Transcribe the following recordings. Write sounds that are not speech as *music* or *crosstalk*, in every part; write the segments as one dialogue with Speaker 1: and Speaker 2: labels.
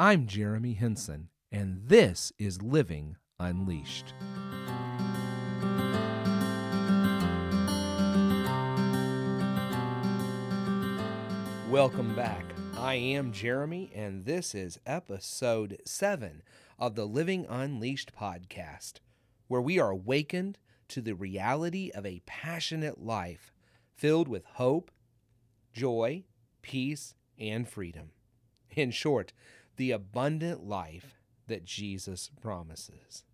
Speaker 1: I'm Jeremy Henson, and this is Living Unleashed. Welcome back. I am Jeremy, and this is episode 7 of the Living Unleashed podcast, where we are awakened to the reality of a passionate life filled with hope, joy, peace, and freedom. In short, the abundant life that Jesus promises.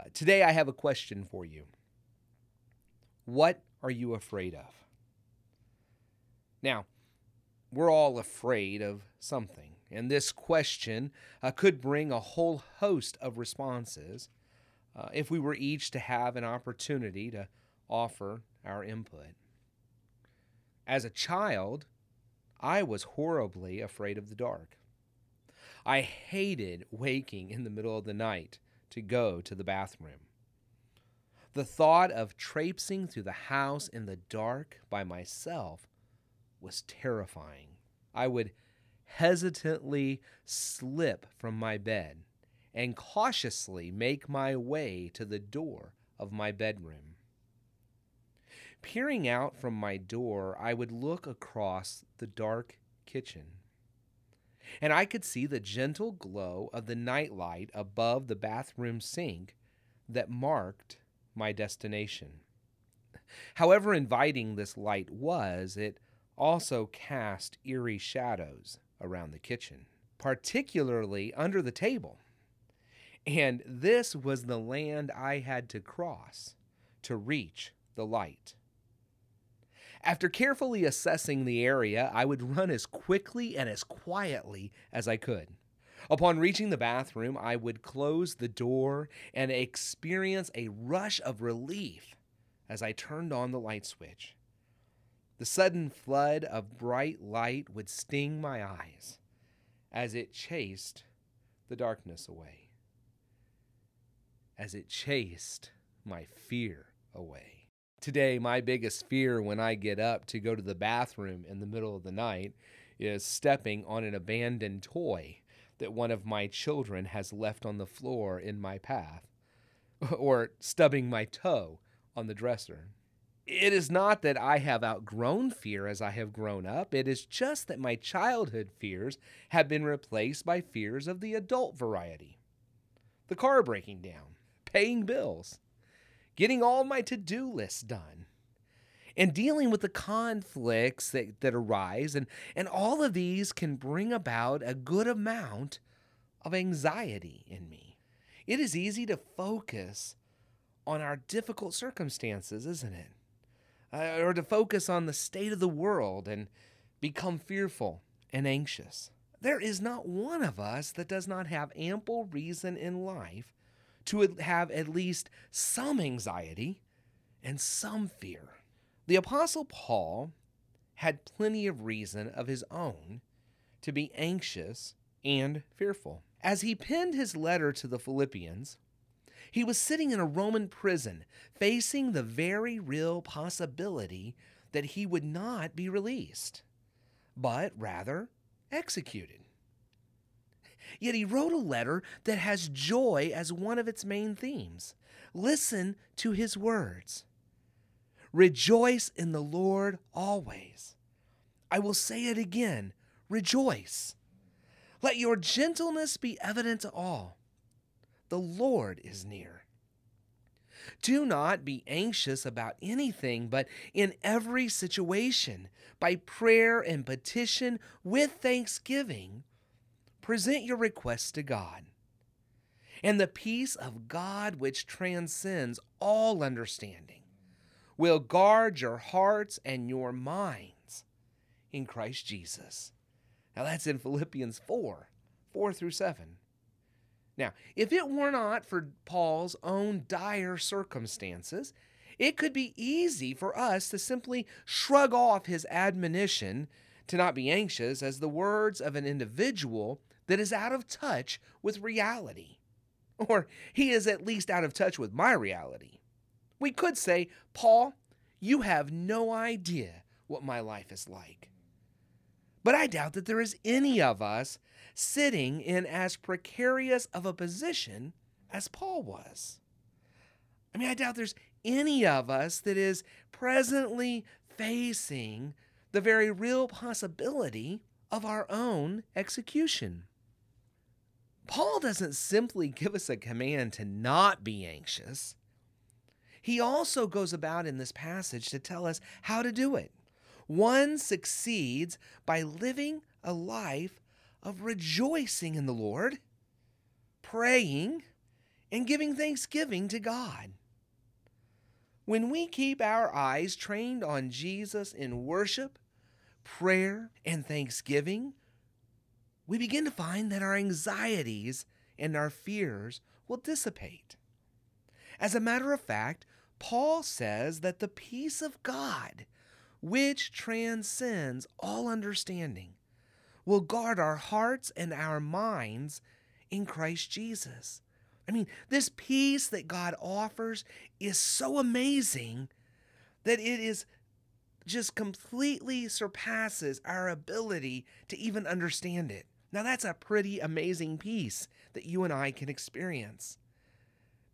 Speaker 1: Uh, today, I have a question for you. What are you afraid of? Now, we're all afraid of something, and this question uh, could bring a whole host of responses uh, if we were each to have an opportunity to offer our input. As a child, I was horribly afraid of the dark. I hated waking in the middle of the night to go to the bathroom. The thought of traipsing through the house in the dark by myself was terrifying. I would hesitantly slip from my bed and cautiously make my way to the door of my bedroom. Peering out from my door, I would look across the dark kitchen. And I could see the gentle glow of the nightlight above the bathroom sink that marked my destination. However inviting this light was, it also cast eerie shadows around the kitchen, particularly under the table. And this was the land I had to cross to reach the light. After carefully assessing the area, I would run as quickly and as quietly as I could. Upon reaching the bathroom, I would close the door and experience a rush of relief as I turned on the light switch. The sudden flood of bright light would sting my eyes as it chased the darkness away, as it chased my fear away. Today, my biggest fear when I get up to go to the bathroom in the middle of the night is stepping on an abandoned toy that one of my children has left on the floor in my path, *laughs* or stubbing my toe on the dresser. It is not that I have outgrown fear as I have grown up. It is just that my childhood fears have been replaced by fears of the adult variety. The car breaking down, paying bills, getting all my to do lists done, and dealing with the conflicts that, that arise. And, and all of these can bring about a good amount of anxiety in me. It is easy to focus on our difficult circumstances, isn't it? uh, or to focus on the state of the world and become fearful and anxious. There is not one of us that does not have ample reason in life to have at least some anxiety and some fear. The Apostle Paul had plenty of reason of his own to be anxious and fearful. As he penned his letter to the Philippians, he was sitting in a Roman prison, facing the very real possibility that he would not be released, but rather executed. Yet he wrote a letter that has joy as one of its main themes. Listen to his words Rejoice in the Lord always. I will say it again rejoice. Let your gentleness be evident to all. The Lord is near. Do not be anxious about anything, but in every situation, by prayer and petition with thanksgiving, present your requests to God. And the peace of God, which transcends all understanding, will guard your hearts and your minds in Christ Jesus. Now that's in Philippians 4 4 through 7. Now, if it were not for Paul's own dire circumstances, it could be easy for us to simply shrug off his admonition to not be anxious as the words of an individual that is out of touch with reality. *laughs* Or he is at least out of touch with my reality. We could say, Paul, you have no idea what my life is like. But I doubt that there is any of us sitting in as precarious of a position as Paul was. I mean, I doubt there's any of us that is presently facing the very real possibility of our own execution. Paul doesn't simply give us a command to not be anxious. He also goes about in this passage to tell us how to do it. One succeeds by living a life of rejoicing in the Lord, praying, and giving thanksgiving to God. When we keep our eyes trained on Jesus in worship, prayer, and thanksgiving, we begin to find that our anxieties and our fears will dissipate. As a matter of fact, Paul says that the peace of God, which transcends all understanding, will guard our hearts and our minds in Christ Jesus. I mean, this peace that God offers is so amazing that it is just completely surpasses our ability to even understand it. Now, that's a pretty amazing peace that you and I can experience.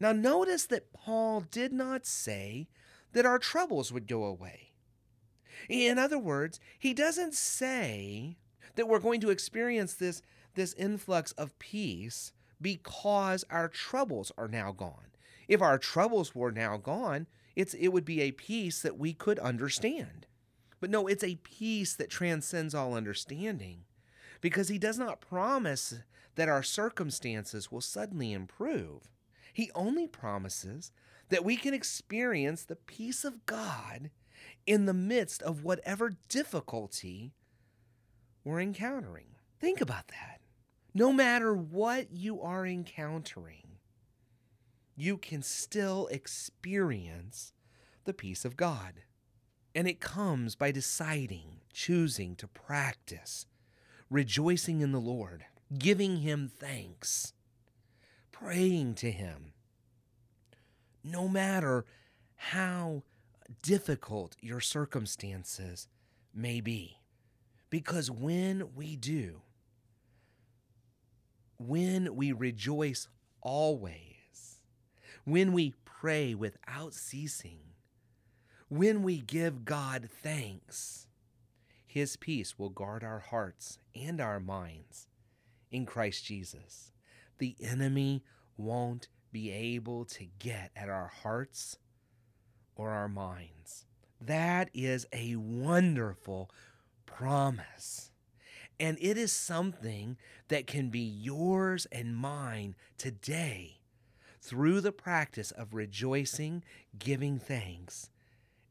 Speaker 1: Now, notice that Paul did not say that our troubles would go away. In other words, he doesn't say that we're going to experience this, this influx of peace because our troubles are now gone. If our troubles were now gone, it's, it would be a peace that we could understand. But no, it's a peace that transcends all understanding because he does not promise that our circumstances will suddenly improve. He only promises that we can experience the peace of God in the midst of whatever difficulty we're encountering. Think about that. No matter what you are encountering, you can still experience the peace of God. And it comes by deciding, choosing to practice, rejoicing in the Lord, giving Him thanks, praying to Him. No matter how difficult your circumstances may be. Because when we do, when we rejoice always, when we pray without ceasing, when we give God thanks, His peace will guard our hearts and our minds in Christ Jesus. The enemy won't be able to get at our hearts or our minds. That is a wonderful promise. And it is something that can be yours and mine today through the practice of rejoicing, giving thanks,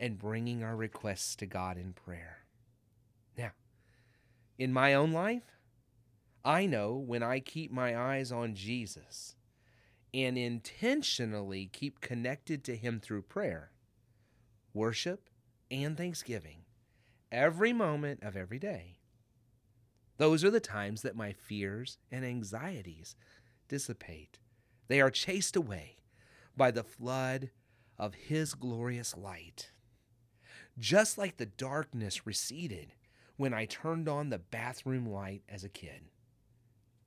Speaker 1: and bringing our requests to God in prayer. Now, in my own life, I know when I keep my eyes on Jesus and intentionally keep connected to Him through prayer, worship, and thanksgiving every moment of every day. Those are the times that my fears and anxieties dissipate. They are chased away by the flood of His glorious light. Just like the darkness receded when I turned on the bathroom light as a kid.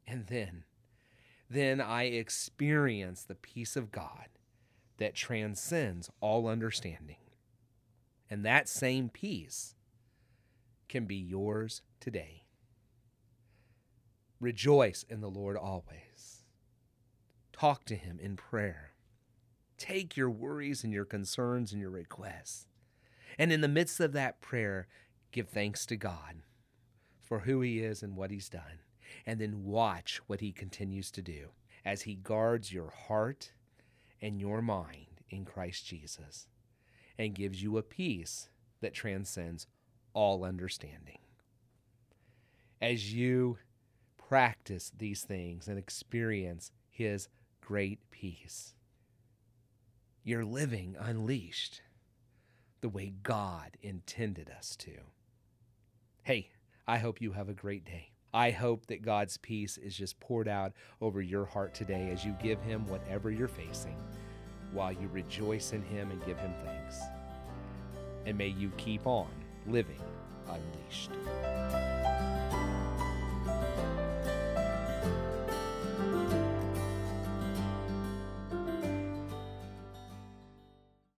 Speaker 1: And then, then I experienced the peace of God that transcends all understanding. And that same peace can be yours today. Rejoice in the Lord always. Talk to Him in prayer. Take your worries and your concerns and your requests. And in the midst of that prayer, give thanks to God for who He is and what He's done. And then watch what He continues to do as He guards your heart and your mind in Christ Jesus and gives you a peace that transcends all understanding. As you practice these things and experience His great peace, you're living unleashed the way God intended us to. Hey, I hope you have a great day. I hope that God's peace is just poured out over your heart today as you give Him whatever you're facing while you rejoice in Him and give Him thanks. And may you keep on living unleashed.